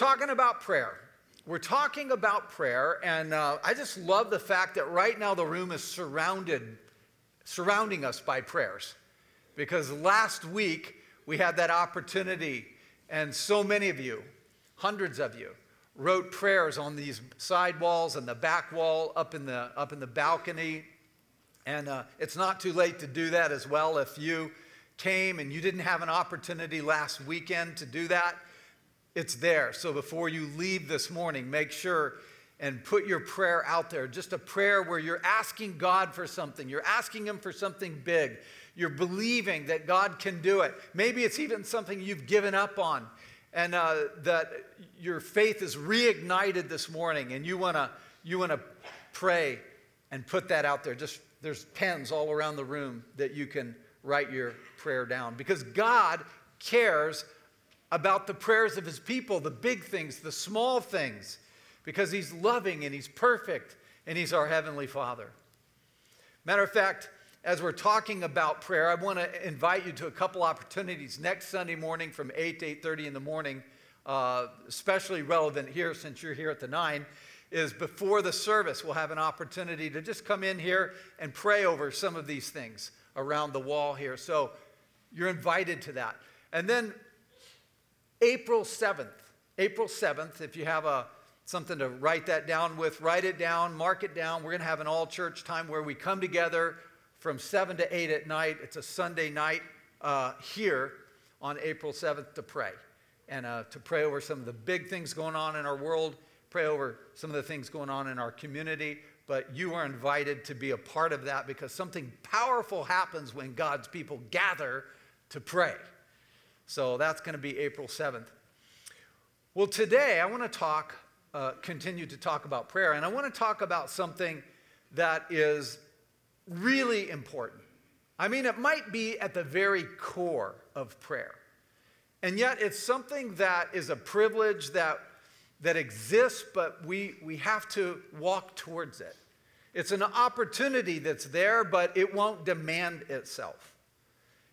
talking about prayer. We're talking about prayer, and uh, I just love the fact that right now the room is surrounded, surrounding us by prayers. Because last week we had that opportunity, and so many of you, hundreds of you, wrote prayers on these side walls and the back wall up in the, up in the balcony. And uh, it's not too late to do that as well if you came and you didn't have an opportunity last weekend to do that it's there. So before you leave this morning, make sure and put your prayer out there. Just a prayer where you're asking God for something. You're asking Him for something big. You're believing that God can do it. Maybe it's even something you've given up on and uh, that your faith is reignited this morning and you want to you want to pray and put that out there. Just there's pens all around the room that you can write your prayer down because God cares about the prayers of his people, the big things, the small things, because he's loving and he's perfect and he's our heavenly Father. Matter of fact, as we're talking about prayer, I want to invite you to a couple opportunities next Sunday morning from 8 to 8:30 in the morning, uh, especially relevant here since you're here at the 9 is before the service we'll have an opportunity to just come in here and pray over some of these things around the wall here. So you're invited to that. And then April 7th. April 7th, if you have a, something to write that down with, write it down, mark it down. We're going to have an all church time where we come together from 7 to 8 at night. It's a Sunday night uh, here on April 7th to pray and uh, to pray over some of the big things going on in our world, pray over some of the things going on in our community. But you are invited to be a part of that because something powerful happens when God's people gather to pray. So that's going to be April 7th. Well, today I want to talk, uh, continue to talk about prayer, and I want to talk about something that is really important. I mean, it might be at the very core of prayer. And yet, it's something that is a privilege that, that exists, but we, we have to walk towards it. It's an opportunity that's there, but it won't demand itself.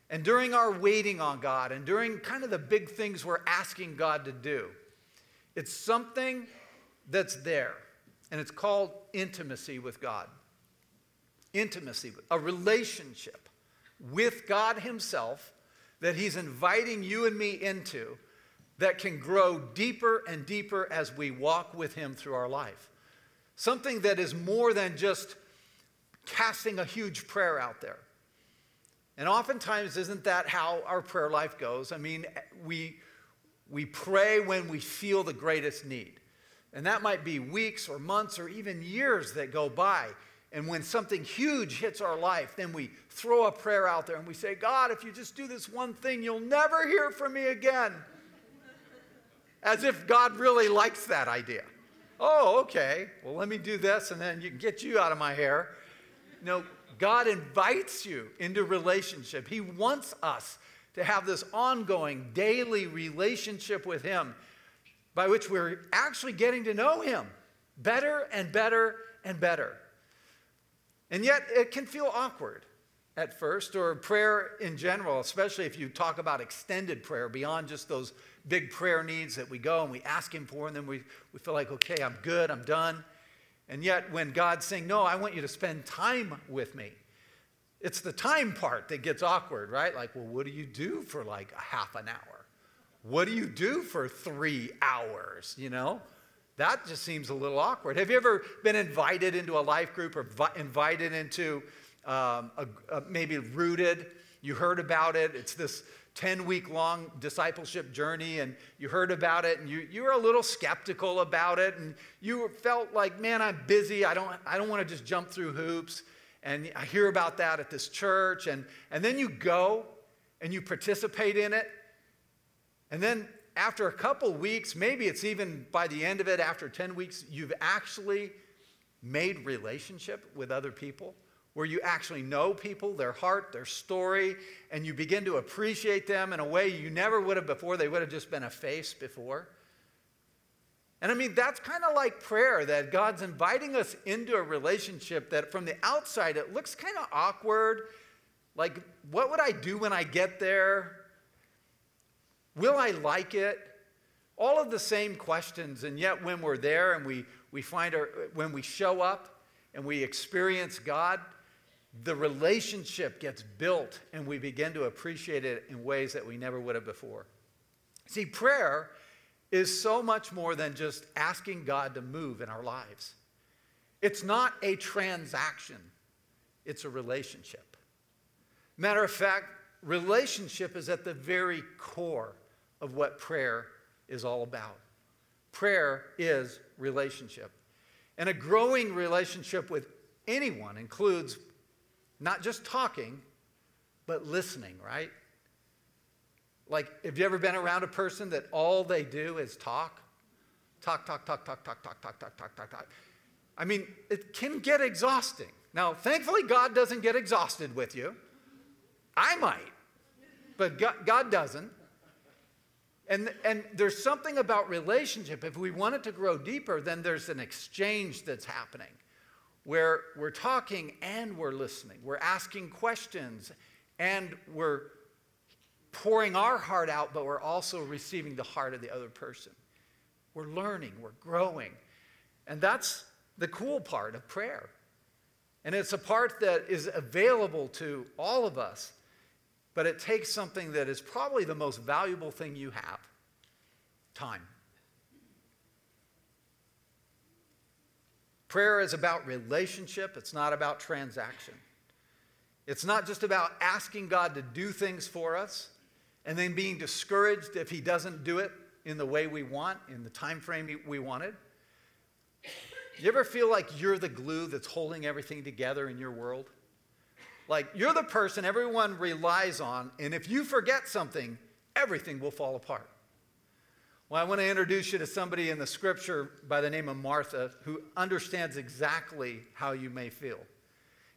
And during our waiting on God and during kind of the big things we're asking God to do, it's something that's there. And it's called intimacy with God. Intimacy, a relationship with God Himself that He's inviting you and me into that can grow deeper and deeper as we walk with Him through our life. Something that is more than just casting a huge prayer out there. And oftentimes, isn't that how our prayer life goes? I mean, we, we pray when we feel the greatest need. And that might be weeks or months or even years that go by. And when something huge hits our life, then we throw a prayer out there and we say, God, if you just do this one thing, you'll never hear from me again. As if God really likes that idea. Oh, okay. Well, let me do this and then you can get you out of my hair. No, God invites you into relationship. He wants us to have this ongoing daily relationship with Him by which we're actually getting to know Him better and better and better. And yet, it can feel awkward at first, or prayer in general, especially if you talk about extended prayer beyond just those big prayer needs that we go and we ask Him for, and then we, we feel like, okay, I'm good, I'm done. And yet, when God's saying, No, I want you to spend time with me, it's the time part that gets awkward, right? Like, well, what do you do for like a half an hour? What do you do for three hours? You know? That just seems a little awkward. Have you ever been invited into a life group or vi- invited into um, a, a, maybe rooted? You heard about it. It's this 10 week long discipleship journey and you heard about it and you, you were a little skeptical about it and you felt like man i'm busy. I don't, I don't want to just jump through hoops. And i hear about that at this church and, and then you go and you participate in it. And then after a couple weeks maybe it's even by the end of it after 10 weeks you've actually made relationship with other people where you actually know people, their heart, their story, and you begin to appreciate them in a way you never would have before. They would have just been a face before. And I mean, that's kind of like prayer that God's inviting us into a relationship that from the outside it looks kind of awkward. Like, what would I do when I get there? Will I like it? All of the same questions, and yet when we're there and we, we find our, when we show up and we experience God, the relationship gets built and we begin to appreciate it in ways that we never would have before. See, prayer is so much more than just asking God to move in our lives. It's not a transaction, it's a relationship. Matter of fact, relationship is at the very core of what prayer is all about. Prayer is relationship. And a growing relationship with anyone includes not just talking, but listening, right? Like, have you ever been around a person that all they do is talk? Talk, talk, talk, talk, talk, talk, talk, talk, talk, talk, talk. I mean, it can get exhausting. Now, thankfully, God doesn't get exhausted with you. I might, but God, doesn't. And, and there's something about relationship. If we want it to grow deeper, then there's an exchange that's happening where we're talking and we're listening. We're asking questions and we're pouring our heart out, but we're also receiving the heart of the other person. We're learning, we're growing. And that's the cool part of prayer. And it's a part that is available to all of us but it takes something that is probably the most valuable thing you have time. Prayer is about relationship, it's not about transaction. It's not just about asking God to do things for us and then being discouraged if he doesn't do it in the way we want, in the time frame we wanted. You ever feel like you're the glue that's holding everything together in your world? Like you're the person everyone relies on, and if you forget something, everything will fall apart. Well, I want to introduce you to somebody in the scripture by the name of Martha who understands exactly how you may feel.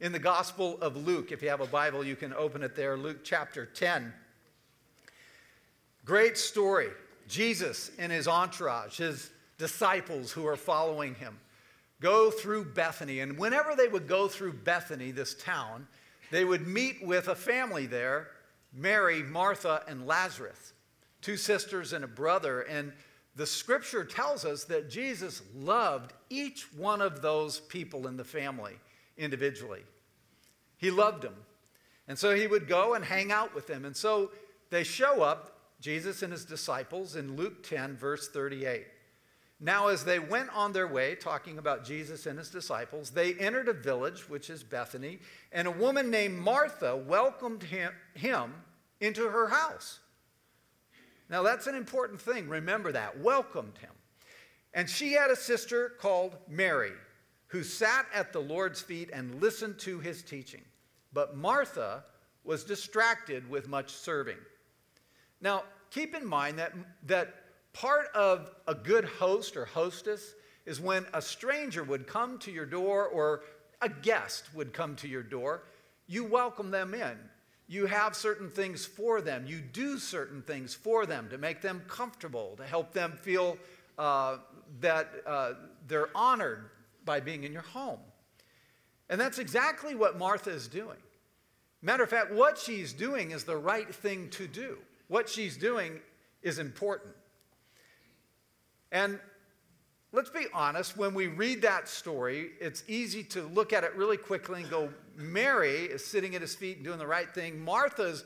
In the Gospel of Luke, if you have a Bible, you can open it there, Luke chapter 10. Great story. Jesus and his entourage, his disciples who are following him, go through Bethany. And whenever they would go through Bethany, this town, they would meet with a family there Mary, Martha, and Lazarus, two sisters and a brother. And the scripture tells us that Jesus loved each one of those people in the family individually. He loved them. And so he would go and hang out with them. And so they show up, Jesus and his disciples, in Luke 10, verse 38. Now, as they went on their way, talking about Jesus and his disciples, they entered a village, which is Bethany, and a woman named Martha welcomed him, into her house. Now, that's an important thing. Remember that. Welcomed him. And she had a sister called Mary, who sat at the Lord's feet and listened to his teaching. But Martha was distracted with much serving. Now, keep in mind that, that Part of a good host or hostess is when a stranger would come to your door or a guest would come to your door, you welcome them in. You have certain things for them. You do certain things for them to make them comfortable, to help them feel uh, that uh, they're honored by being in your home. And that's exactly what Martha is doing. Matter of fact, what she's doing is the right thing to do. What she's doing is important. And let's be honest, when we read that story, it's easy to look at it really quickly and go, Mary is sitting at his feet and doing the right thing. Martha's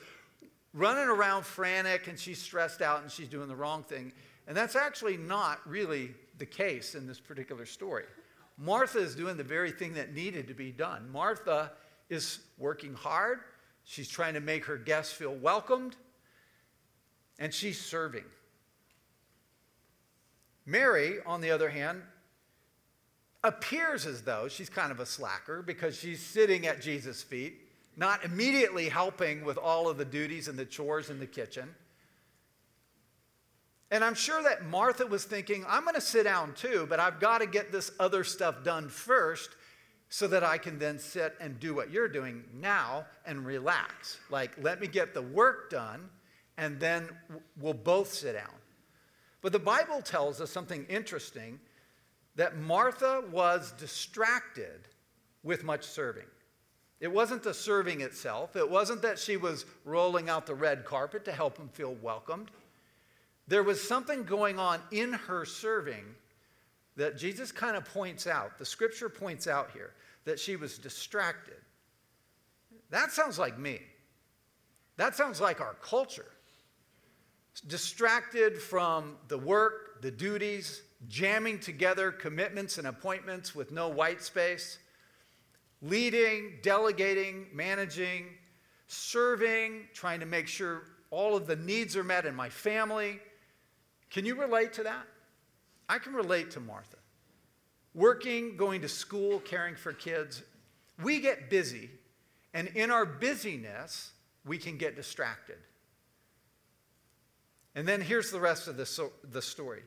running around frantic and she's stressed out and she's doing the wrong thing. And that's actually not really the case in this particular story. Martha is doing the very thing that needed to be done. Martha is working hard. She's trying to make her guests feel welcomed. And she's serving. Mary, on the other hand, appears as though she's kind of a slacker because she's sitting at Jesus' feet, not immediately helping with all of the duties and the chores in the kitchen. And I'm sure that Martha was thinking, I'm going to sit down too, but I've got to get this other stuff done first so that I can then sit and do what you're doing now and relax. Like, let me get the work done, and then we'll both sit down. But the Bible tells us something interesting that Martha was distracted with much serving. It wasn't the serving itself, it wasn't that she was rolling out the red carpet to help him feel welcomed. there was something going on in her serving that Jesus kind of points out. The scripture points out here that she was distracted. That sounds like me. That sounds like our culture. Distracted from the work, the duties, jamming together commitments and appointments with no white space, leading, delegating, managing, serving, trying to make sure all of the needs are met in my family. Can you relate to that? I can relate to Martha. Working, going to school, caring for kids. We get busy, and in our busyness, we can get distracted. And then here's the rest of the, so, the story.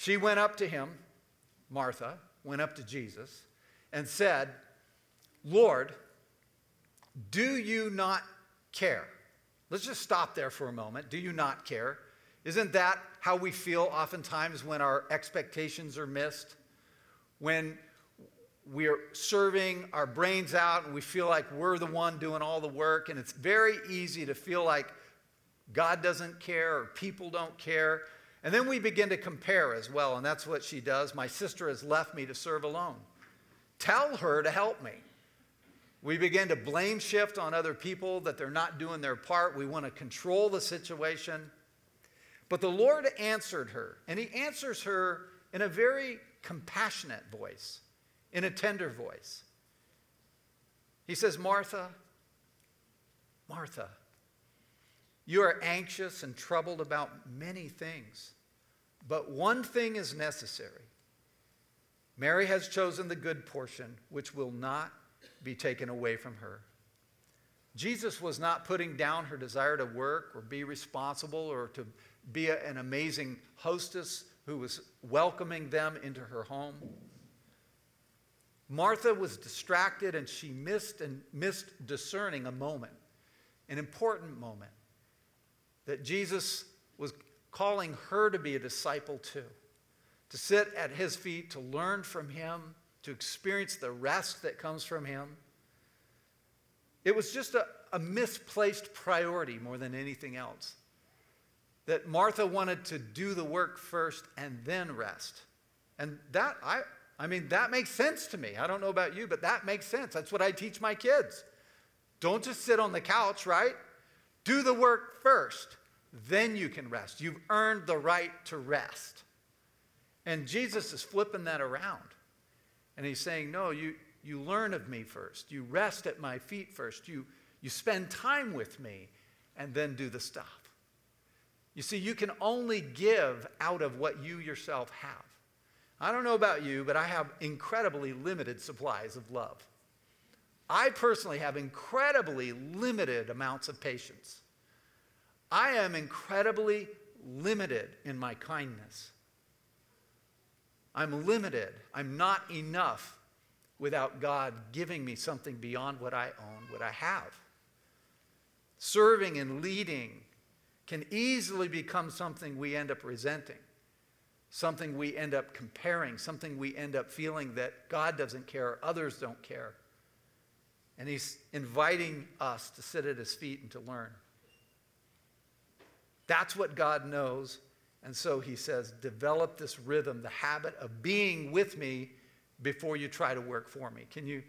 She went up to him, Martha, went up to Jesus, and said, Lord, do you not care? Let's just stop there for a moment. Do you not care? Isn't that how we feel oftentimes when our expectations are missed? When we're serving our brains out and we feel like we're the one doing all the work, and it's very easy to feel like God doesn't care or people don't care. And then we begin to compare as well, and that's what she does. My sister has left me to serve alone. Tell her to help me. We begin to blame shift on other people that they're not doing their part. We want to control the situation. But the Lord answered her, and He answers her in a very compassionate voice, in a tender voice. He says, Martha, Martha, you are anxious and troubled about many things, but one thing is necessary. Mary has chosen the good portion, which will not be taken away from her. Jesus was not putting down her desire to work or be responsible or to be a, an amazing hostess who was welcoming them into her home. Martha was distracted and she missed and missed discerning a moment, an important moment that Jesus was calling her to be a disciple too, to sit at his feet, to learn from him, to experience the rest that comes from Him. It was just a, a misplaced priority more than anything else. That Martha wanted to do the work first and then rest. And that, I, I mean, that makes sense to me. I don't know about you, but that makes sense. That's what I teach my kids. Don't just sit on the couch, right? Do the work first, then you can rest. You've earned the right to rest. And Jesus is flipping that around. And he's saying, No, you, you learn of me first. You rest at my feet first. You, you spend time with me and then do the stuff. You see, you can only give out of what you yourself have. I don't know about you, but I have incredibly limited supplies of love. I personally have incredibly limited amounts of patience. I am incredibly limited in my kindness. I'm limited. I'm not enough without God giving me something beyond what I own, what I have. Serving and leading can easily become something we end up resenting, something we end up comparing, something we end up feeling that God doesn't care, others don't care. And He's inviting us to sit at His feet and to learn. That's what God knows and so he says, develop this rhythm, the habit of being with me before you try to work for me. Can you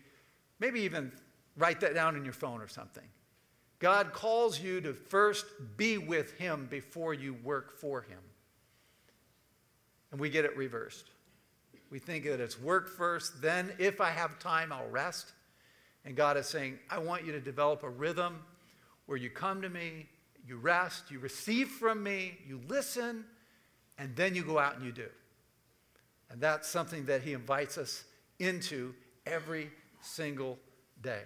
maybe even write that down in your phone or something? God calls you to first be with him before you work for him. And we get it reversed. We think that it's work first, then if I have time, I'll rest. And God is saying, I want you to develop a rhythm where you come to me, you rest, you receive from me, you listen, and then you go out and you do. And that's something that he invites us into every single day.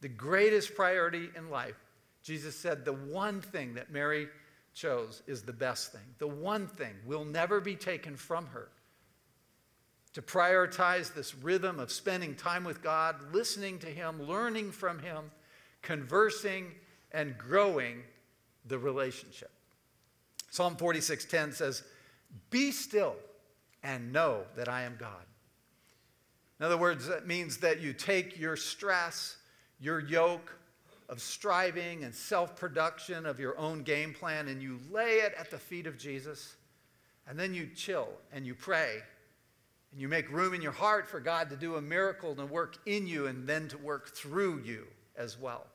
The greatest priority in life, Jesus said, the one thing that Mary chose is the best thing. The one thing will never be taken from her. To prioritize this rhythm of spending time with God, listening to Him, learning from Him, conversing, and growing the relationship. Psalm 46:10 says, "Be still and know that I am God." In other words, that means that you take your stress, your yoke, of striving and self production of your own game plan and you lay it at the feet of Jesus. And then you chill and you pray and you make room in your heart for God to do a miracle and work in you and then to work through you as well.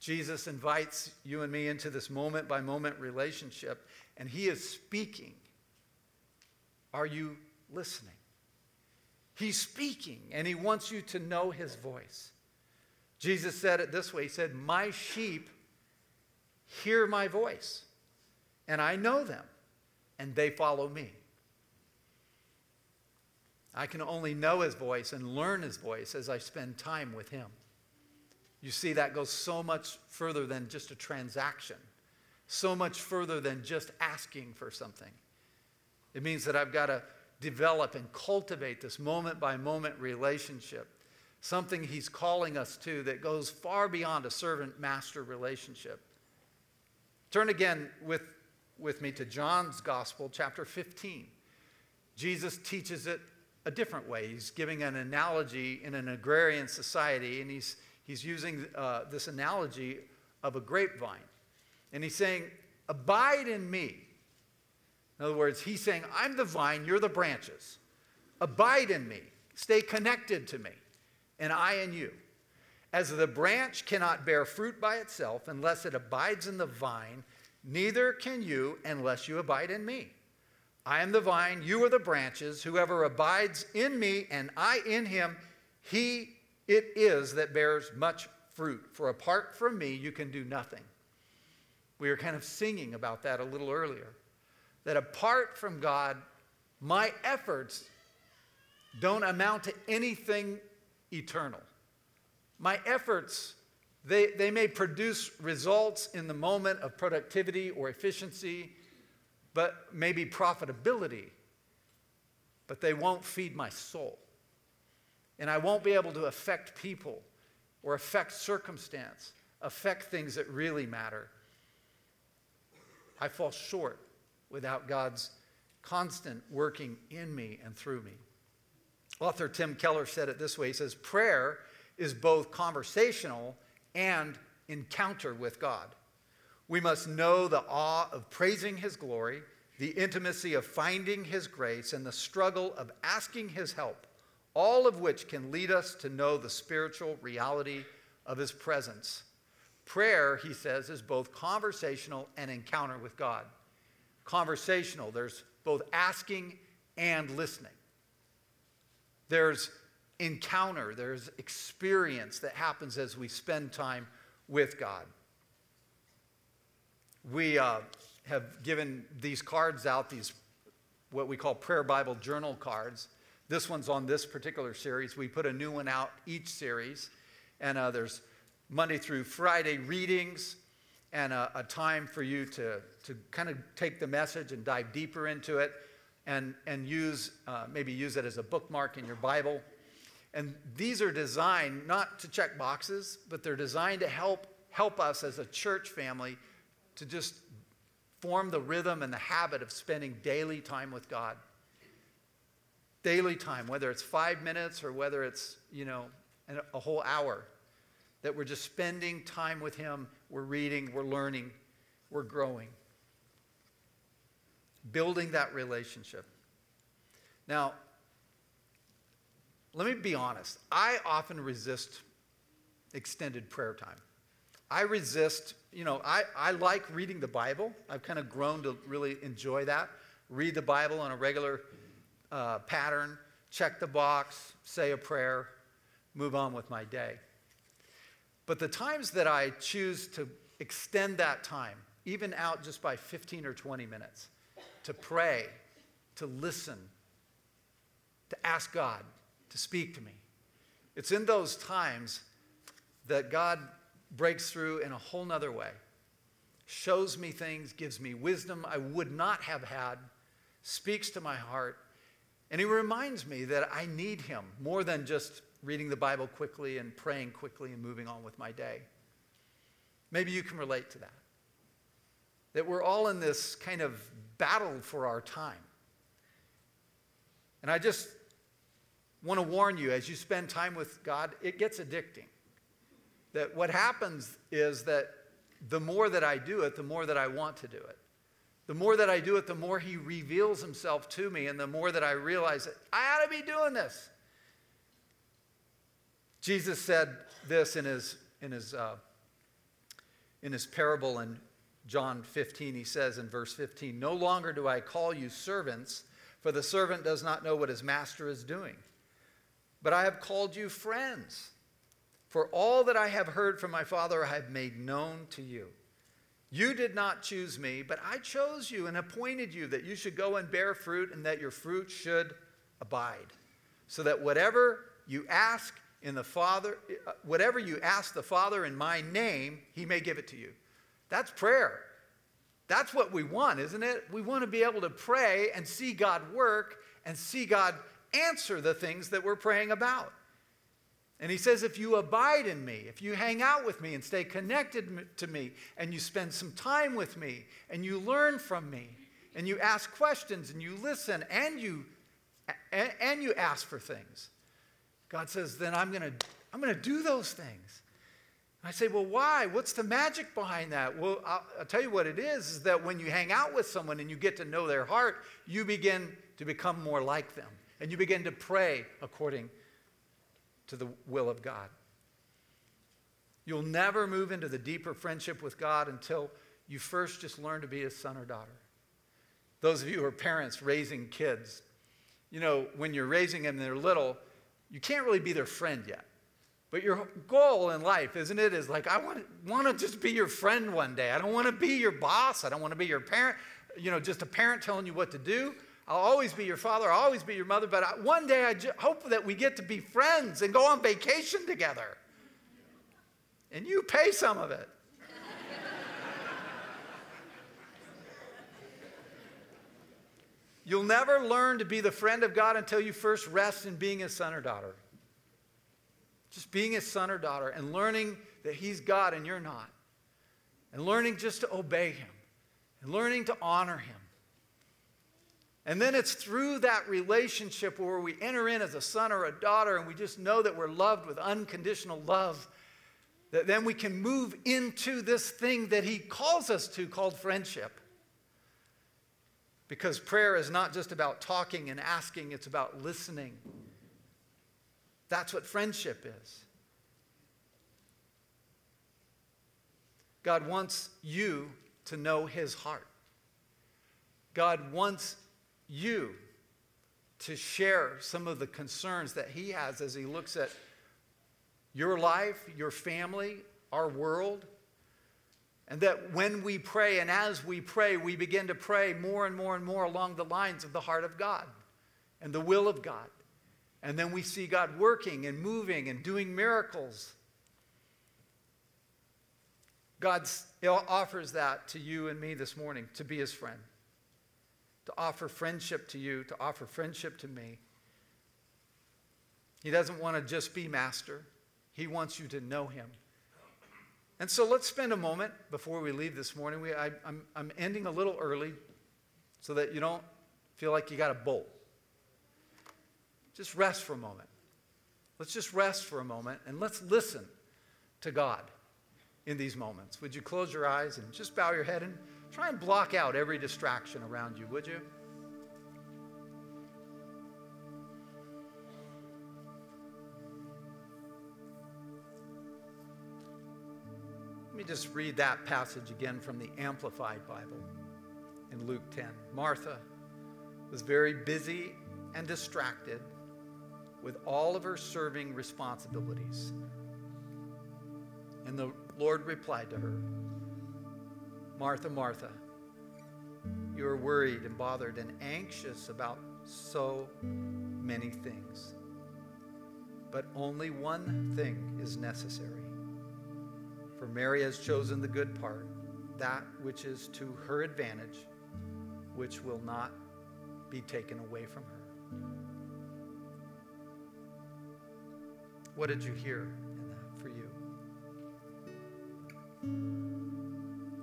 Jesus invites you and me into this moment by moment relationship, and He is speaking. Are you listening? He's speaking, and He wants you to know His voice. Jesus said it this way He said, My sheep hear my voice, and I know them, and they follow me. I can only know His voice and learn His voice as I spend time with Him. You see, that goes so much further than just a transaction, so much further than just asking for something. It means that I've got to develop and cultivate this moment by moment relationship, something He's calling us to that goes far beyond a servant master relationship. Turn again with, with me to John's Gospel, chapter 15. Jesus teaches it a different way. He's giving an analogy in an agrarian society, and he's he's using uh, this analogy of a grapevine. And he's saying, Abide in me. In other words, he's saying, I'm the vine, you're the branches. Abide in me. Stay connected to me, and I in you. As the branch cannot bear fruit by itself unless it abides in the vine, neither can you unless you abide in me. I am the vine, you are the branches. Whoever abides in me and I in him, he it is that bears much fruit. For apart from me, you can do nothing. We were kind of singing about that a little earlier. That apart from God, my efforts don't amount to anything eternal. My efforts, they, they may produce results in the moment of productivity or efficiency, but maybe profitability, but they won't feed my soul and I won't be able to affect people or affect circumstance, affect things that really matter. I fall short without God's constant working in me and through me. Author Tim Keller said it this way He says, Prayer is both conversational and encounter with God. We must know the awe of praising His glory, the intimacy of finding His grace, and the struggle of asking His help all of which can lead us to know the spiritual reality of His presence. Prayer, he says, is both conversational and encounter with God. Conversational, there's both asking and listening. There's encounter, there's experience that happens as we spend time with God. We uh, have given these cards out, these what we call prayer Bible journal cards. This one's on this particular series. We put a new one out each series, and uh, there's Monday through Friday readings and a, a time for you to, to kind of take the message and dive deeper into it and, and use, uh, maybe use it as a bookmark in your Bible. And these are designed not to check boxes, but they're designed to help, help us as a church family to just form the rhythm and the habit of spending daily time with God daily time, whether it's five minutes or whether it's, you know, a whole hour, that we're just spending time with Him. We're reading, we're learning, we're growing. Building that relationship. Now, let me be honest. I often resist extended prayer time. I resist, you know, I, I like reading the Bible. I've kind of grown to really enjoy that. Read the Bible on a regular uh, pattern, check the box, say a prayer, move on with my day. But the times that I choose to extend that time, even out just by 15 or 20 minutes, to pray, to listen, to ask God to speak to me, it's in those times that God breaks through in a whole nother way, shows me things, gives me wisdom I would not have had, speaks to my heart, and he reminds me that I need him more than just reading the Bible quickly and praying quickly and moving on with my day. Maybe you can relate to that. That we're all in this kind of battle for our time. And I just want to warn you as you spend time with God, it gets addicting. That what happens is that the more that I do it, the more that I want to do it. The more that I do it, the more He reveals Himself to me, and the more that I realize that I ought to be doing this. Jesus said this in his, in his, uh, in his parable in John 15. He says in verse 15, No longer do I call you servants, for the servant does not know what his master is doing. But I have called you friends. For all that I have heard from my Father, I have made known to you. You did not choose me, but I chose you and appointed you that you should go and bear fruit and that your fruit should abide. So that whatever you ask in the Father, uh, whatever you ask the Father in my name, he may give it to you. That's prayer. That's what we want, isn't it? We want to be able to pray and see God work and see God answer the things that we're praying about. And he says, if you abide in me, if you hang out with me and stay connected to me, and you spend some time with me, and you learn from me, and you ask questions, and you listen, and you, and you ask for things, God says, then I'm going to I'm going to do those things. I say, well, why? What's the magic behind that? Well, I'll, I'll, tell you what it is, is that when you hang out with someone and you get to know their heart, you begin to become more like them. And you begin to pray according to the will of God. You'll never move into the deeper friendship with God until you first just learn to be his son or daughter. Those of you who are parents raising kids, you know, when you're raising them, they're little, you can't really be their friend yet. But your goal in life, isn't it, is like, I want, want to just be your friend one day. I don't want to be your boss. I don't want to be your parent, you know, just a parent telling you what to do. I'll always be your father, I'll always be your mother, but I, one day I hope that we get to be friends and go on vacation together. And you pay some of it. You'll never learn to be the friend of God until you first rest in being his son or daughter. Just being his son or daughter and learning that he's God and you're not. And learning just to obey him and learning to honor him. And then it's through that relationship where we enter in as a son or a daughter and we just know that we're loved with unconditional love, that then we can move into this thing that he calls us to called friendship. Because prayer is not just about talking and asking, it's about listening. That's what friendship is. God wants you to know his heart. God wants you to share some of the concerns that he has as he looks at your life, your family, our world. And that when we pray and as we pray, we begin to pray more and more and more along the lines of the heart of God and the will of God. And then we see God working and moving and doing miracles. God offers that to you and me this morning to be his friend to offer friendship to you, to offer friendship to me. He doesn't want to just be master, He wants you to know Him. And so let's spend a moment before we leave this morning. We, I, I'm, I'm ending a little early so that you don't feel like you got a bolt. Just rest for a moment. Let's just rest for a moment and let's listen to God in these moments. Would you close your eyes and just bow your head and Try and block out every distraction around you, would you? Let me just read that passage again from the Amplified Bible in Luke 10. Martha was very busy and distracted with all of her serving responsibilities. And the Lord replied to her, Martha, Martha, you are worried and bothered and anxious about so many things. But only one thing is necessary. For Mary has chosen the good part, that which is to her advantage, which will not be taken away from her. What did you hear in that for you?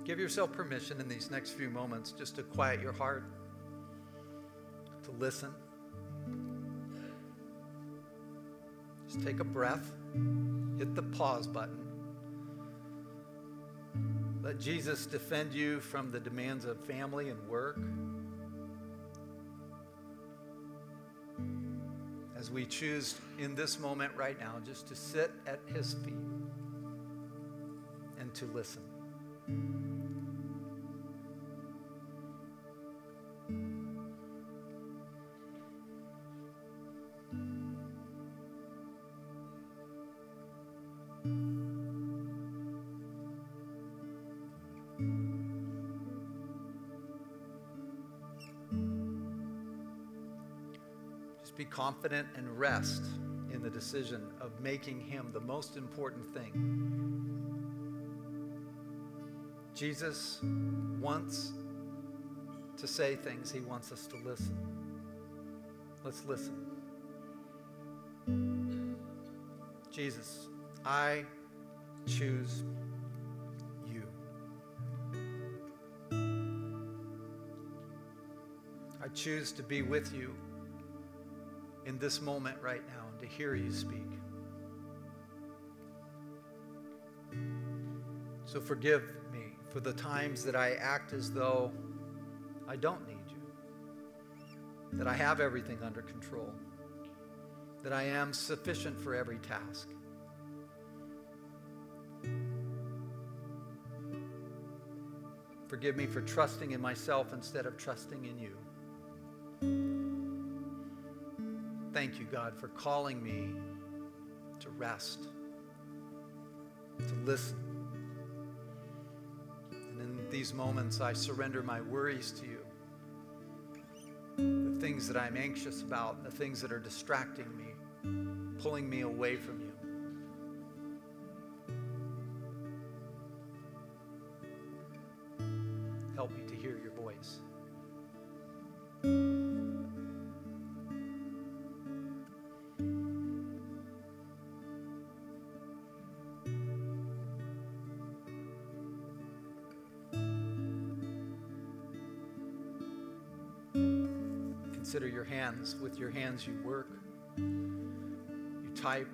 Give yourself permission in these next few moments just to quiet your heart, to listen. Just take a breath, hit the pause button, Let Jesus defend you from the demands of family and work. As we choose in this moment right now just to sit at his feet and to listen. Be confident and rest in the decision of making him the most important thing. Jesus wants to say things, he wants us to listen. Let's listen. Jesus, I choose you. I choose to be with you this moment right now and to hear you speak. So forgive me for the times that I act as though I don't need you, that I have everything under control, that I am sufficient for every task. Forgive me for trusting in myself instead of trusting in you. You, God, for calling me to rest, to listen. And in these moments, I surrender my worries to you. The things that I'm anxious about, the things that are distracting me, pulling me away from you. Help me to hear your voice. Consider your hands. With your hands, you work, you type,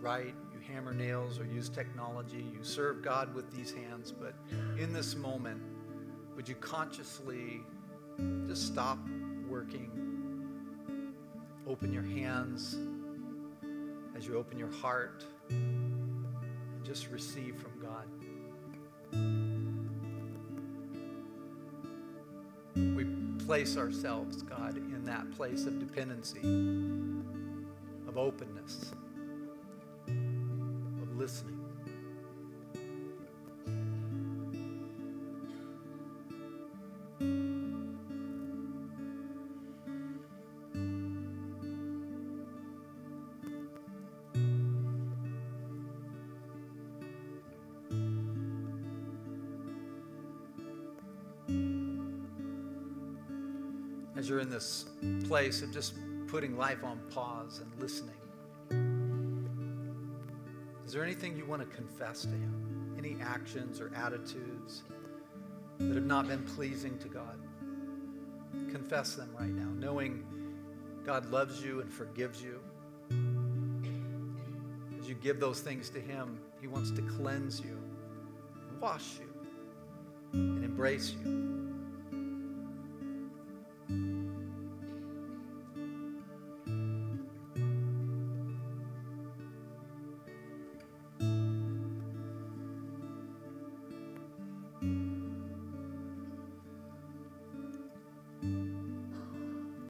write, you hammer nails, or use technology. You serve God with these hands. But in this moment, would you consciously just stop working? Open your hands as you open your heart and just receive from place ourselves, God, in that place of dependency, of openness, of listening. As you're in this place of just putting life on pause and listening, is there anything you want to confess to Him? Any actions or attitudes that have not been pleasing to God? Confess them right now, knowing God loves you and forgives you. As you give those things to Him, He wants to cleanse you, wash you, and embrace you.